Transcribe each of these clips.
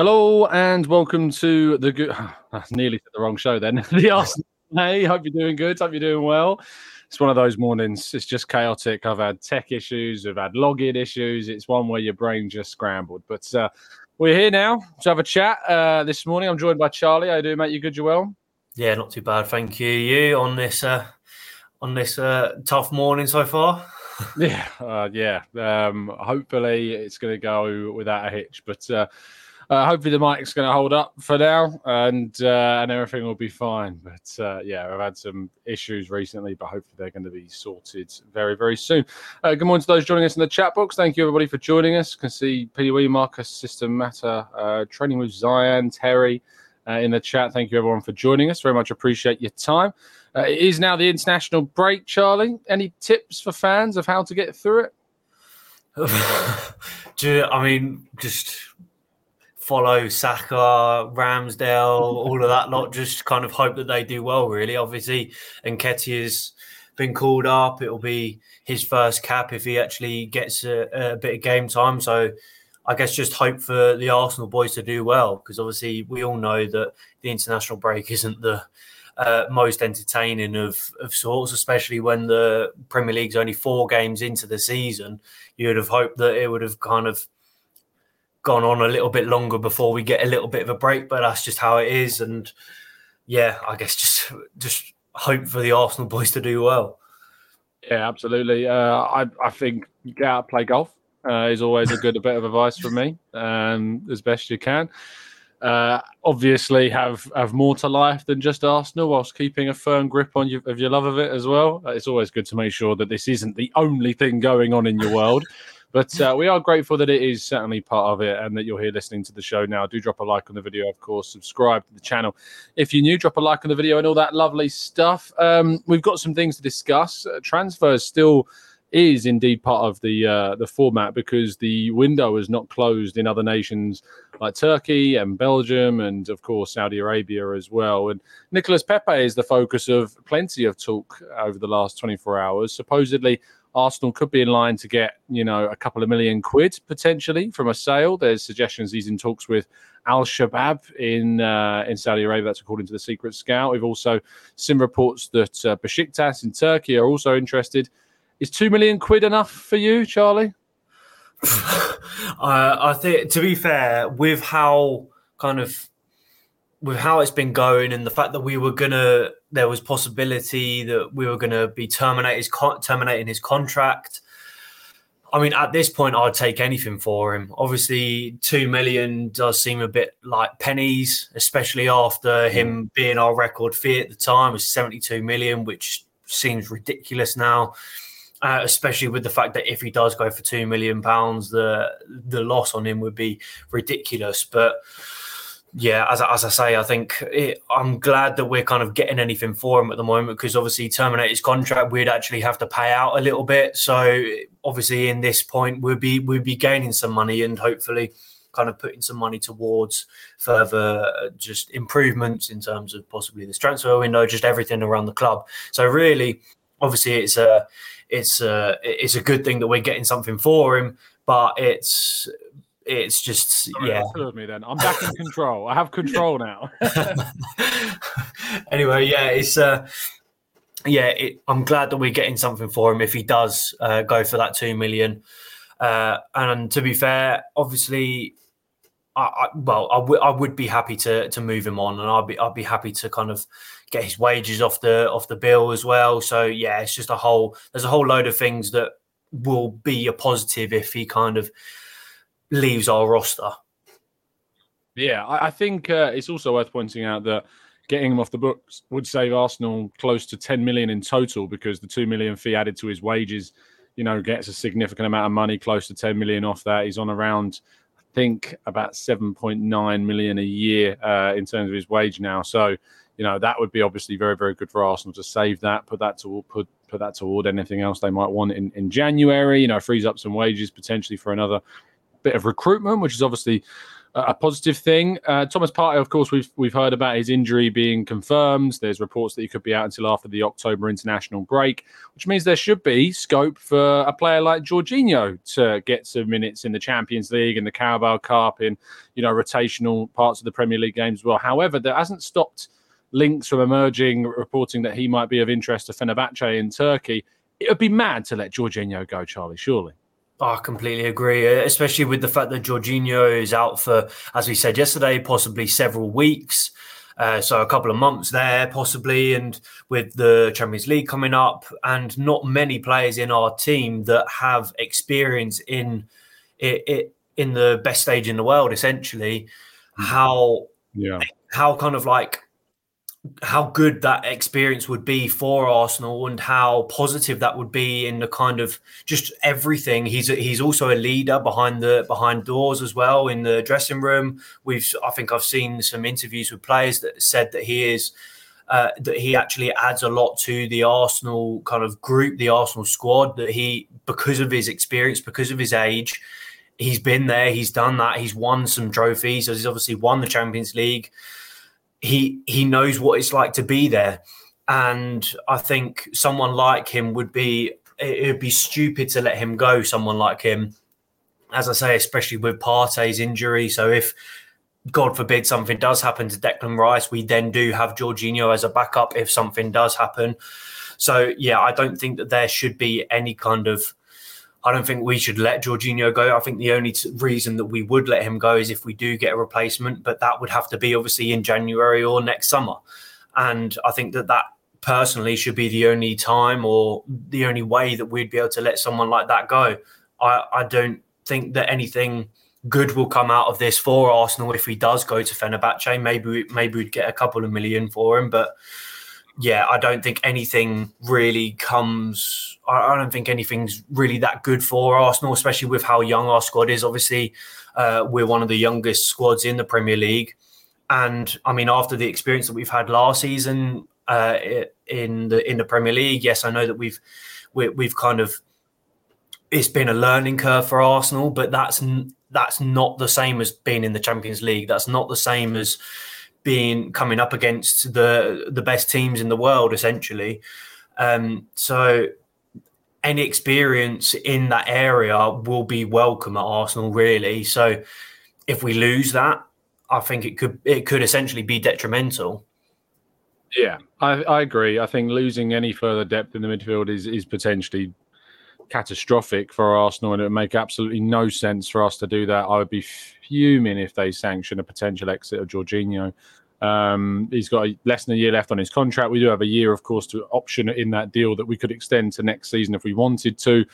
Hello and welcome to the good. nearly to the wrong show then. the Arsenal. Hey, hope you're doing good. Hope you're doing well. It's one of those mornings. It's just chaotic. I've had tech issues. I've had login issues. It's one where your brain just scrambled. But uh, we're here now to have a chat uh, this morning. I'm joined by Charlie. How you doing, mate? You good? You well? Yeah, not too bad. Thank you. You on this uh, on this uh, tough morning so far? yeah, uh, yeah. Um, hopefully, it's going to go without a hitch. But uh, hopefully the mic's going to hold up for now, and uh, and everything will be fine. But uh, yeah, I've had some issues recently, but hopefully they're going to be sorted very very soon. Uh, good morning to those joining us in the chat box. Thank you everybody for joining us. You can see PDW, Marcus, System Matter, uh, training with Zion, Terry. Uh, in the chat, thank you everyone for joining us. Very much appreciate your time. it is now the international break, Charlie. Any tips for fans of how to get through it? I mean, just follow Saka, Ramsdale, all of that lot. Just kind of hope that they do well, really. Obviously, Nketiah's been called up. It'll be his first cap if he actually gets a, a bit of game time. So I guess just hope for the Arsenal boys to do well because obviously we all know that the international break isn't the uh, most entertaining of, of sorts, especially when the Premier League's only four games into the season. You would have hoped that it would have kind of gone on a little bit longer before we get a little bit of a break, but that's just how it is. And yeah, I guess just just hope for the Arsenal boys to do well. Yeah, absolutely. Uh, I I think get out play golf uh, is always a good a bit of advice from me, um, as best you can. Uh, obviously, have have more to life than just Arsenal, whilst keeping a firm grip on you of your love of it as well. It's always good to make sure that this isn't the only thing going on in your world. But uh, we are grateful that it is certainly part of it and that you're here listening to the show now. Do drop a like on the video, of course. Subscribe to the channel. If you're new, drop a like on the video and all that lovely stuff. Um, we've got some things to discuss. Uh, transfers still is indeed part of the uh, the format because the window is not closed in other nations like Turkey and Belgium and of course Saudi Arabia as well. And Nicolas Pepe is the focus of plenty of talk over the last 24 hours. Supposedly Arsenal could be in line to get, you know, a couple of million quid potentially from a sale. There's suggestions he's in talks with Al Shabab in uh, in Saudi Arabia. That's according to the Secret Scout. We've also seen reports that uh, Besiktas in Turkey are also interested. Is two million quid enough for you, Charlie? uh, I think, to be fair, with how kind of with how it's been going and the fact that we were gonna there was possibility that we were gonna be terminated terminating his contract. I mean, at this point, I'd take anything for him. Obviously, two million does seem a bit like pennies, especially after him being our record fee at the time was seventy-two million, which seems ridiculous now. Uh, especially with the fact that if he does go for two million pounds, the the loss on him would be ridiculous. But yeah, as, as I say, I think it, I'm glad that we're kind of getting anything for him at the moment because obviously terminate his contract, we'd actually have to pay out a little bit. So obviously, in this point, we'd be we'd be gaining some money and hopefully kind of putting some money towards further uh, just improvements in terms of possibly this transfer window, just everything around the club. So really, obviously, it's a it's a it's a good thing that we're getting something for him, but it's it's just Sorry, yeah. Me then. I'm back in control. I have control now. anyway, yeah, it's uh, yeah. It, I'm glad that we're getting something for him if he does uh, go for that two million. Uh, and to be fair, obviously, I, I well, I, w- I would be happy to to move him on, and I'd be I'd be happy to kind of get his wages off the off the bill as well. So yeah, it's just a whole there's a whole load of things that will be a positive if he kind of leaves our roster. Yeah, I, I think uh, it's also worth pointing out that getting him off the books would save Arsenal close to 10 million in total because the 2 million fee added to his wages, you know, gets a significant amount of money, close to 10 million off that. He's on around, I think, about 7.9 million a year uh, in terms of his wage now. So, you know, that would be obviously very, very good for Arsenal to save that, put that to put put that toward anything else they might want in, in January, you know, frees up some wages potentially for another bit of recruitment, which is obviously a positive thing. Uh, Thomas Partey, of course, we've we've heard about his injury being confirmed. There's reports that he could be out until after the October international break, which means there should be scope for a player like Jorginho to get some minutes in the Champions League and the Carabao Cup in you know rotational parts of the Premier League games as well. However, that hasn't stopped links from emerging reporting that he might be of interest to Fenerbahce in Turkey. It would be mad to let Jorginho go, Charlie. Surely. I completely agree, especially with the fact that Jorginho is out for, as we said yesterday, possibly several weeks. Uh, so a couple of months there, possibly, and with the Champions League coming up, and not many players in our team that have experience in it, it in the best stage in the world. Essentially, mm. how yeah how kind of like how good that experience would be for Arsenal and how positive that would be in the kind of just everything. He's a, he's also a leader behind the behind doors as well in the dressing room. We've I think I've seen some interviews with players that said that he is uh, that he actually adds a lot to the Arsenal kind of group, the Arsenal squad. That he because of his experience, because of his age. He's been there. He's done that. He's won some trophies. He's obviously won the Champions League he he knows what it's like to be there, and I think someone like him would be it would be stupid to let him go. Someone like him, as I say, especially with Partey's injury. So if God forbid something does happen to Declan Rice, we then do have Jorginho as a backup if something does happen. So yeah, I don't think that there should be any kind of I don't think we should let Jorginho go. I think the only t- reason that we would let him go is if we do get a replacement, but that would have to be obviously in January or next summer. And I think that that personally should be the only time or the only way that we'd be able to let someone like that go. I, I don't think that anything good will come out of this for Arsenal if he does go to Fenerbahce. Maybe maybe we'd get a couple of million for him, but yeah, I don't think anything really comes. I don't think anything's really that good for Arsenal, especially with how young our squad is. Obviously, uh, we're one of the youngest squads in the Premier League, and I mean, after the experience that we've had last season uh, in the in the Premier League, yes, I know that we've we, have we have kind of it's been a learning curve for Arsenal, but that's that's not the same as being in the Champions League. That's not the same as being coming up against the the best teams in the world essentially. Um, so any experience in that area will be welcome at Arsenal really. So if we lose that I think it could it could essentially be detrimental. Yeah I, I agree. I think losing any further depth in the midfield is is potentially catastrophic for Arsenal and it would make absolutely no sense for us to do that. I would be fuming if they sanction a potential exit of Jorginho. Um, he's got a, less than a year left on his contract. We do have a year, of course, to option in that deal that we could extend to next season if we wanted to.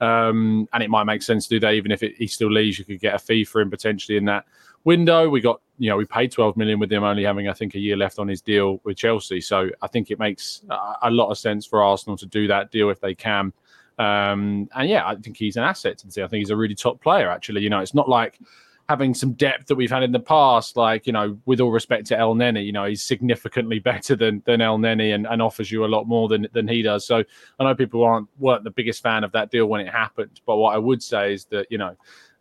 Um, and it might make sense to do that even if it, he still leaves. You could get a fee for him potentially in that window. We got, you know, we paid 12 million with him only having, I think, a year left on his deal with Chelsea. So I think it makes a, lot of sense for Arsenal to do that deal if they can. Um, and yeah, I think he's an asset to see. I think he's a really top player, actually. You know, it's not like having some depth that we've had in the past. Like, you know, with all respect to Elneny, you know, he's significantly better than than Elneny and, and offers you a lot more than than he does. So I know people aren't weren't the biggest fan of that deal when it happened, but what I would say is that, you know,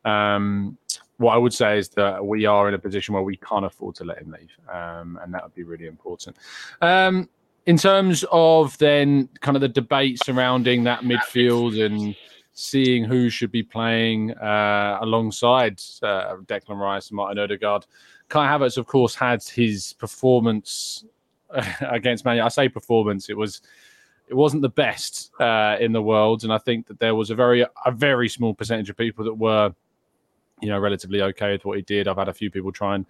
um, what I would say is that we are in a position where we can't afford to let him leave, um, and that would be really important. Um, in terms of then kind of the debate surrounding that midfield and seeing who should be playing uh, alongside uh, Declan Rice and Martin Odegaard. Kai Havertz, of course, had his performance against Man. I say performance; it was it wasn't the best uh, in the world, and I think that there was a very a very small percentage of people that were, you know, relatively okay with what he did. I've had a few people try and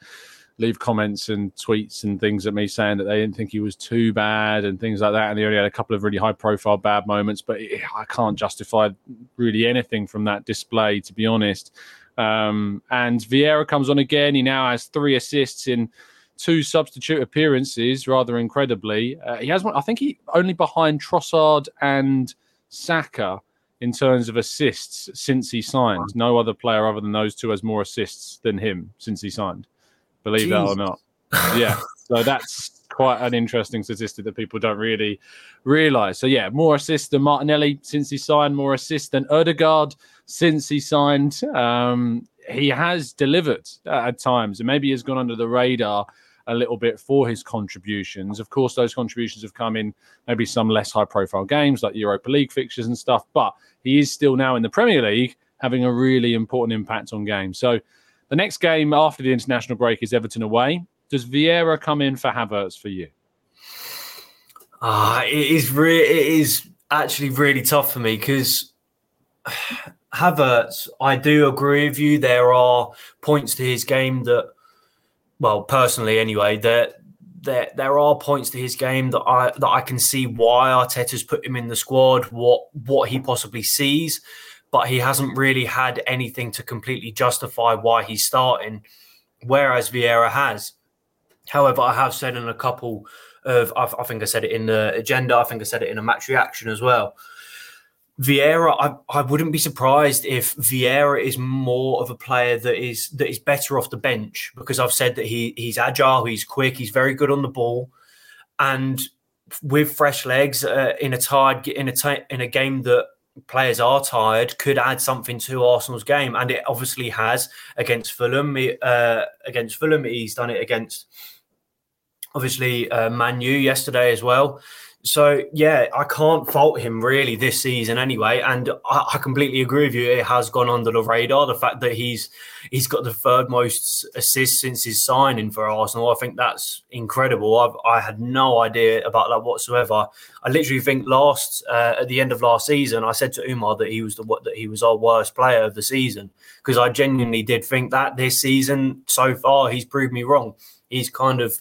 leave comments and tweets and things at me saying that they didn't think he was too bad and things like that. And he only had a couple of really high profile bad moments, but I can't justify really anything from that display, to be honest. Um, and Vieira comes on again. He now has three assists in two substitute appearances, rather incredibly. Uh, he has one, I think he only behind Trossard and Saka in terms of assists since he signed. No other player other than those two has more assists than him since he signed believe Jeez. that or not. Yeah. so that's quite an interesting statistic that people don't really realize. So yeah, more assists than Martinelli since he signed, more assists than Odegaard since he signed. Um, he has delivered at times, and maybe has gone under the radar a little bit for his contributions. Of course, those contributions have come in maybe some less high profile games like Europa League fixtures and stuff, but he is still now in the Premier League having a really important impact on games. So the next game after the international break is Everton away. Does Vieira come in for Havertz for you? Ah, uh, it is really it is actually really tough for me because Havertz, I do agree with you. There are points to his game that, well, personally anyway, that there there are points to his game that I that I can see why Arteta's put him in the squad, what what he possibly sees, but he hasn't really had anything to completely justify why he's starting, whereas Vieira has. However, I have said in a couple of I, I think I said it in the agenda, I think I said it in a match reaction as well Vieira, I, I wouldn't be surprised if Vieira is more of a player that is that is better off the bench because I've said that he he's agile, he's quick, he's very good on the ball, and with fresh legs uh, in a tired in a t- in a game that players are tired could add something to Arsenal's game, and it obviously has against Fulham. Uh, against Fulham, he's done it against obviously uh, Man U yesterday as well. So yeah, I can't fault him really this season anyway, and I, I, completely agree with you. It has gone under the radar. The fact that he's he's got the third most assists since his signing for Arsenal, I think that's incredible. I've, i had no idea about that whatsoever. I literally think last uh, at the end of last season, I said to Umar that he was the that he was our worst player of the season because I genuinely did think that this season so far he's proved me wrong. He's kind of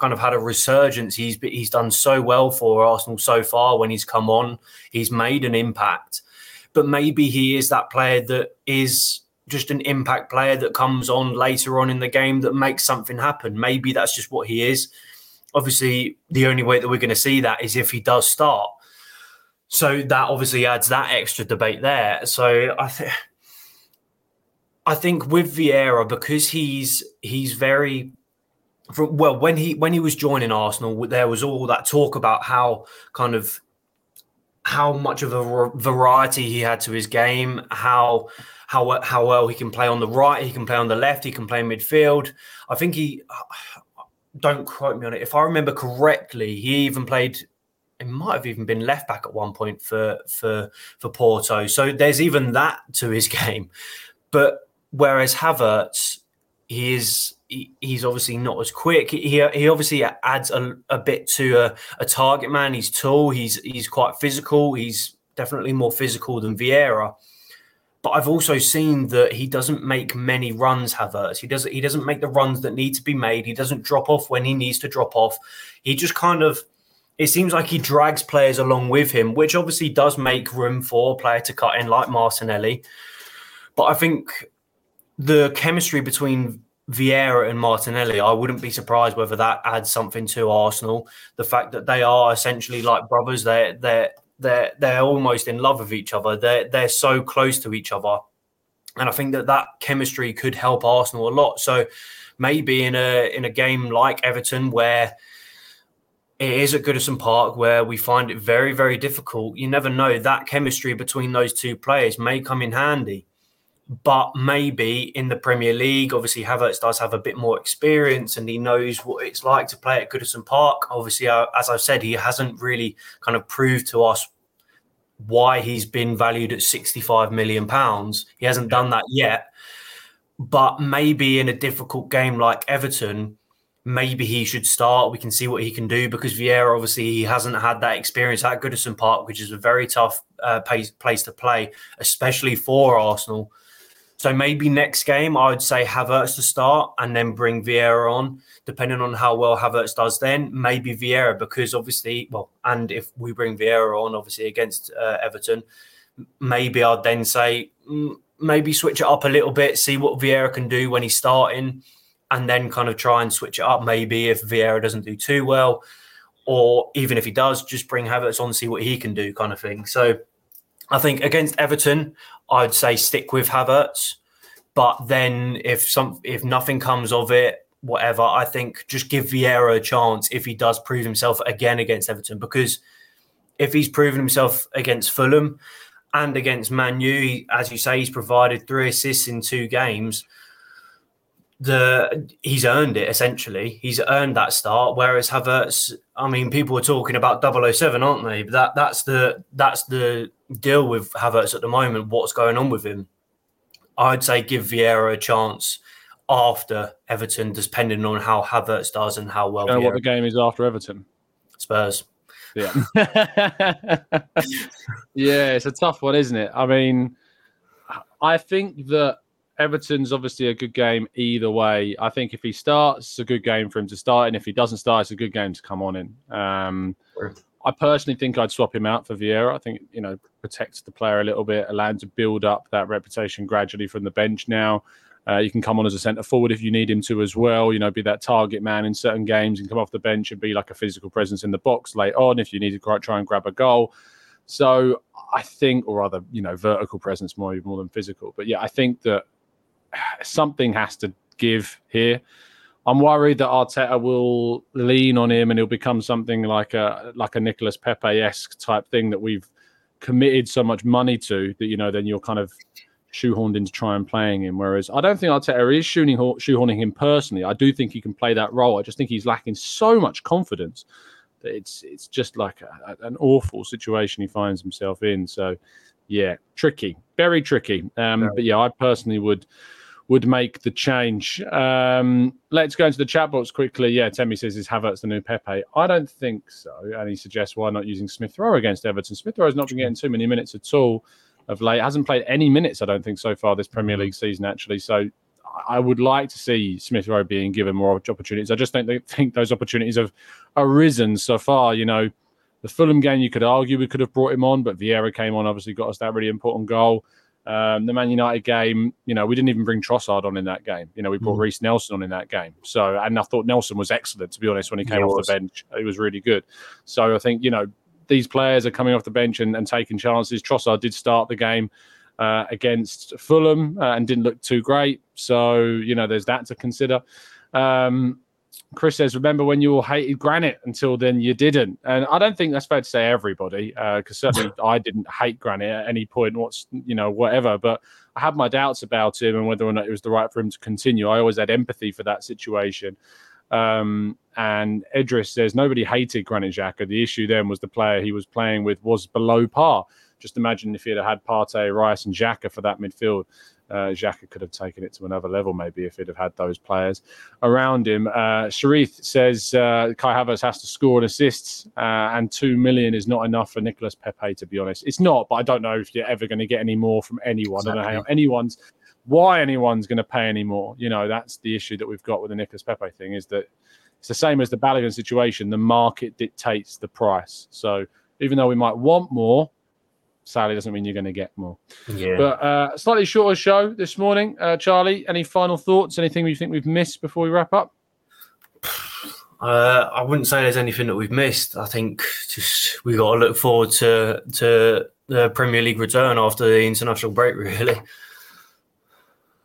kind of had a resurgence. He's he's done so well for Arsenal so far when he's come on. He's made an impact, but maybe he is that player that is just an impact player that comes on later on in the game that makes something happen. Maybe that's just what he is. Obviously, the only way that we're going to see that is if he does start. So that obviously adds that extra debate there. So I think I think with Vieira because he's he's very from, well when he when he was joining Arsenal, there was all that talk about how kind of how much of a variety he had to his game, how how how well he can play on the right, he can play on the left, he can play midfield. I think he don't quote me on it. If I remember correctly, he even played. It might have even been left back at one point for for for Porto. So there's even that to his game. But whereas Havertz, he is he, he's obviously not as quick. He he obviously adds a, a bit to a, a, target man. He's tall. He's he's quite physical. He's definitely more physical than Vieira. But I've also seen that he doesn't make many runs. Havertz. He doesn't. He doesn't make the runs that need to be made. He doesn't drop off when he needs to drop off. He just kind of. It seems like he drags players along with him, which obviously does make room for a player to cut in like Martinelli. But I think the chemistry between Vieira and Martinelli, I wouldn't be surprised whether that adds something to Arsenal. The fact that they are essentially like brothers, they're they're they're they're almost in love with each other. They're they're so close to each other, and I think that that chemistry could help Arsenal a lot. So maybe in a in a game like Everton where it is at Goodison Park where we find it very very difficult. You never know that chemistry between those two players may come in handy but maybe in the Premier League, obviously Havertz does have a bit more experience and he knows what it's like to play at Goodison Park. Obviously, uh, as I've said, he hasn't really kind of proved to us why he's been valued at 65 million pounds. He hasn't done that yet. But maybe in a difficult game like Everton, maybe he should start. We can see what he can do because Vieira obviously he hasn't had that experience at Goodison Park, which is a very tough uh, place, place to play, especially for Arsenal. So maybe next game, I would say Havertz to start and then bring Vieira on, depending on how well Havertz does. Then maybe Vieira, because obviously, well, and if we bring Vieira on, obviously against uh, Everton, maybe I'd then say mm, maybe switch it up a little bit, see what Vieira can do when he's starting, and then kind of try and switch it up. Maybe if Vieira doesn't do too well, or even if he does, just bring Havertz on, see what he can do, kind of thing. So I think against Everton, I'd say stick with Havertz. But then if some if nothing comes of it, whatever, I think just give Vieira a chance if he does prove himself again against Everton. Because if he's proven himself against Fulham and against Man U, as you say, he's provided three assists in two games. The he's earned it essentially. He's earned that start. Whereas Havertz, I mean, people are talking about 007, aren't they? But that that's the that's the deal with Havertz at the moment. What's going on with him? I'd say give Vieira a chance after Everton, depending on how Havertz does and how well. You know what the game is after Everton? Spurs. Yeah. yeah, it's a tough one, isn't it? I mean, I think that Everton's obviously a good game either way. I think if he starts, it's a good game for him to start, and if he doesn't start, it's a good game to come on in. Um, I personally think I'd swap him out for Vieira. I think you know protects the player a little bit, allow him to build up that reputation gradually from the bench now. Uh, you can come on as a centre forward if you need him to as well. You know, be that target man in certain games and come off the bench and be like a physical presence in the box late on if you need to try and grab a goal. So I think, or rather, you know, vertical presence more more than physical. But yeah, I think that something has to give here. I'm worried that Arteta will lean on him and he'll become something like a like a Nicolas Pepe esque type thing that we've committed so much money to that you know then you're kind of shoehorned into try and playing him. Whereas I don't think Arteta is shoehorning him personally. I do think he can play that role. I just think he's lacking so much confidence that it's it's just like a, an awful situation he finds himself in. So yeah, tricky, very tricky. Um. But yeah, I personally would would make the change. Um, let's go into the chat box quickly. Yeah, Temi says is Havertz the new Pepe. I don't think so, and he suggests why not using Smith Rowe against Everton. Smith Rowe has not been getting too many minutes at all of late. Hasn't played any minutes, I don't think, so far this Premier League season, actually. So I would like to see Smith Rowe being given more opportunities. I just don't think those opportunities have arisen so far. You know, the Fulham game, you could argue we could have brought him on, but Vieira came on, obviously got us that really important goal. Um, the Man United game, you know, we didn't even bring Trossard on in that game. You know, we brought mm. Reiss Nelson on in that game. So, and I thought Nelson was excellent, to be honest, when he came he off was. the bench. He was really good. So I think, you know, these players are coming off the bench and, and taking chances. Trossard did start the game uh, against Fulham uh, and didn't look too great. So, you know, there's that to consider. Um, Chris says, remember when you all hated Granit until then you didn't. And I don't think that's fair to say everybody, because uh, certainly I didn't hate Granit at any point, what's, you know, whatever. But I had my doubts about him and whether or not it was the right for him to continue. I always had empathy for that situation. Um, and Edris says nobody hated Granit Xhaka. The issue then was the player he was playing with was below par. Just imagine if he had had Partey, Rice, and Xhaka for that midfield. Uh, Xhaka could have taken it to another level, maybe if he'd have had those players around him. Uh, Sharif says uh, Kai Havertz has to score and assists, uh, and two million is not enough for Nicolas Pepe. To be honest, it's not. But I don't know if you're ever going to get any more from anyone. Exactly. I don't know how anyone's why anyone's going to pay any more. You know, that's the issue that we've got with the Nicolas Pepe thing is that it's the same as the Balogun situation. The market dictates the price. So even though we might want more, sadly doesn't mean you're going to get more. Yeah. But uh, slightly shorter show this morning. Uh, Charlie, any final thoughts? Anything you think we've missed before we wrap up? Uh, I wouldn't say there's anything that we've missed. I think just we got to look forward to to the Premier League return after the international break. Really.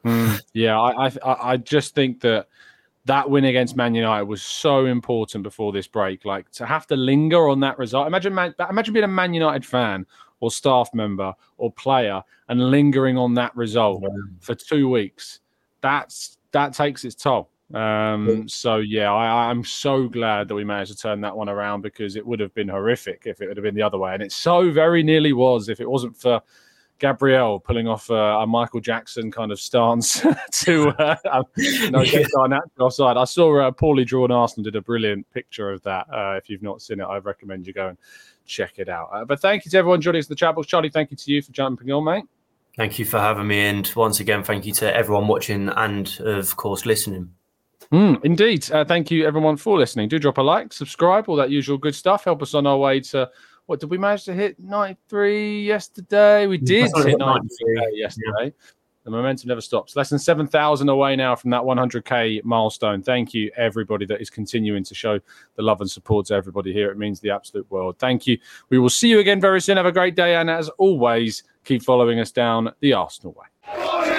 Mm, yeah, I, I I just think that that win against Man United was so important before this break. Like to have to linger on that result. Imagine, man, imagine being a Man United fan or staff member or player and lingering on that result yeah. for two weeks. That's that takes its toll. Um, so yeah, I, I'm so glad that we managed to turn that one around because it would have been horrific if it would have been the other way, and it so very nearly was if it wasn't for Gabriel pulling off uh, a Michael Jackson kind of stance to uh, no our natural side. I saw a uh, poorly drawn Arsenal did a brilliant picture of that. Uh, if you've not seen it, I recommend you go and check it out. Uh, but thank you to everyone joining us in the chat box. Charlie, thank you to you for jumping on, mate. Thank you for having me, and once again, thank you to everyone watching and, of course, listening. Mm, indeed. Uh, thank you, everyone, for listening. Do drop a like, subscribe, all that usual good stuff. Help us on our way to what did we manage to hit 93 yesterday? We did hit 93 yesterday. Yeah. The momentum never stops. Less than 7,000 away now from that 100k milestone. Thank you, everybody that is continuing to show the love and support to everybody here. It means the absolute world. Thank you. We will see you again very soon. Have a great day. And as always, keep following us down the Arsenal way.